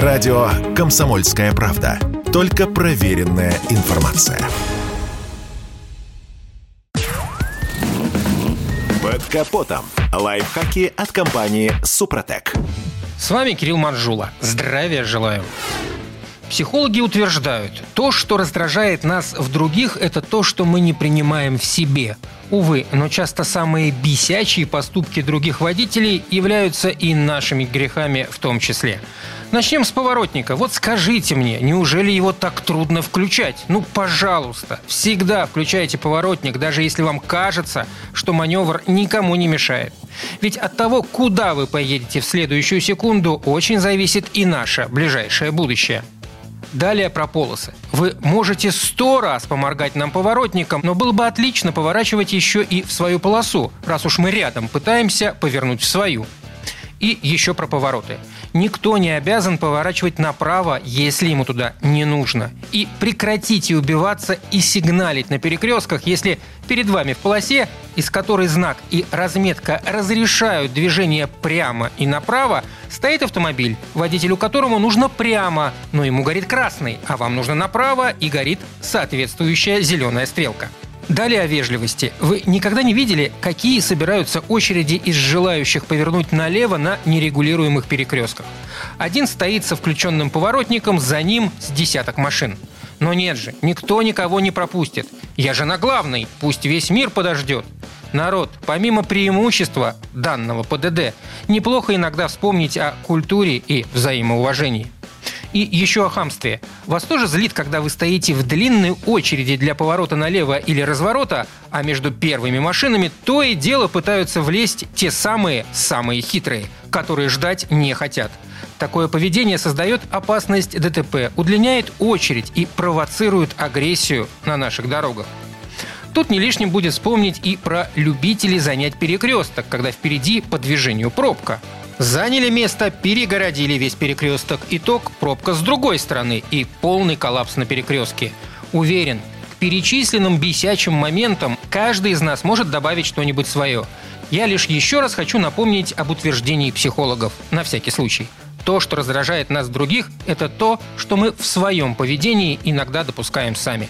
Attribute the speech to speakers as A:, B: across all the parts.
A: Радио «Комсомольская правда». Только проверенная информация. Под капотом. Лайфхаки от компании «Супротек».
B: С вами Кирилл Манжула. Здравия желаю. Психологи утверждают, то, что раздражает нас в других, это то, что мы не принимаем в себе. Увы, но часто самые бесячие поступки других водителей являются и нашими грехами в том числе. Начнем с поворотника. Вот скажите мне, неужели его так трудно включать? Ну, пожалуйста, всегда включайте поворотник, даже если вам кажется, что маневр никому не мешает. Ведь от того, куда вы поедете в следующую секунду, очень зависит и наше ближайшее будущее. Далее про полосы. Вы можете сто раз поморгать нам поворотником, но было бы отлично поворачивать еще и в свою полосу, раз уж мы рядом пытаемся повернуть в свою. И еще про повороты. Никто не обязан поворачивать направо, если ему туда не нужно. И прекратите убиваться и сигналить на перекрестках, если перед вами в полосе, из которой знак и разметка разрешают движение прямо и направо, стоит автомобиль, водителю которому нужно прямо, но ему горит красный, а вам нужно направо и горит соответствующая зеленая стрелка. Далее о вежливости. Вы никогда не видели, какие собираются очереди из желающих повернуть налево на нерегулируемых перекрестках? Один стоит со включенным поворотником, за ним с десяток машин. Но нет же, никто никого не пропустит. Я же на главной, пусть весь мир подождет. Народ, помимо преимущества данного ПДД, неплохо иногда вспомнить о культуре и взаимоуважении. И еще о хамстве. Вас тоже злит, когда вы стоите в длинной очереди для поворота налево или разворота, а между первыми машинами то и дело пытаются влезть те самые, самые хитрые, которые ждать не хотят. Такое поведение создает опасность ДТП, удлиняет очередь и провоцирует агрессию на наших дорогах. Тут не лишним будет вспомнить и про любителей занять перекресток, когда впереди по движению пробка – Заняли место, перегородили весь перекресток. Итог – пробка с другой стороны и полный коллапс на перекрестке. Уверен, к перечисленным бесячим моментам каждый из нас может добавить что-нибудь свое. Я лишь еще раз хочу напомнить об утверждении психологов, на всякий случай. То, что раздражает нас других, это то, что мы в своем поведении иногда допускаем сами.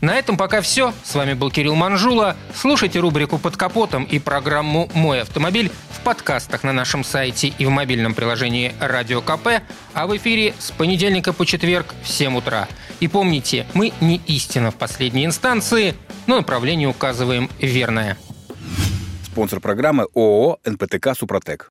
B: На этом пока все. С вами был Кирилл Манжула. Слушайте рубрику «Под капотом» и программу «Мой автомобиль» в подкастах на нашем сайте и в мобильном приложении «Радио КП», а в эфире с понедельника по четверг в 7 утра. И помните, мы не истина в последней инстанции, но направление указываем верное.
C: Спонсор программы ООО «НПТК Супротек».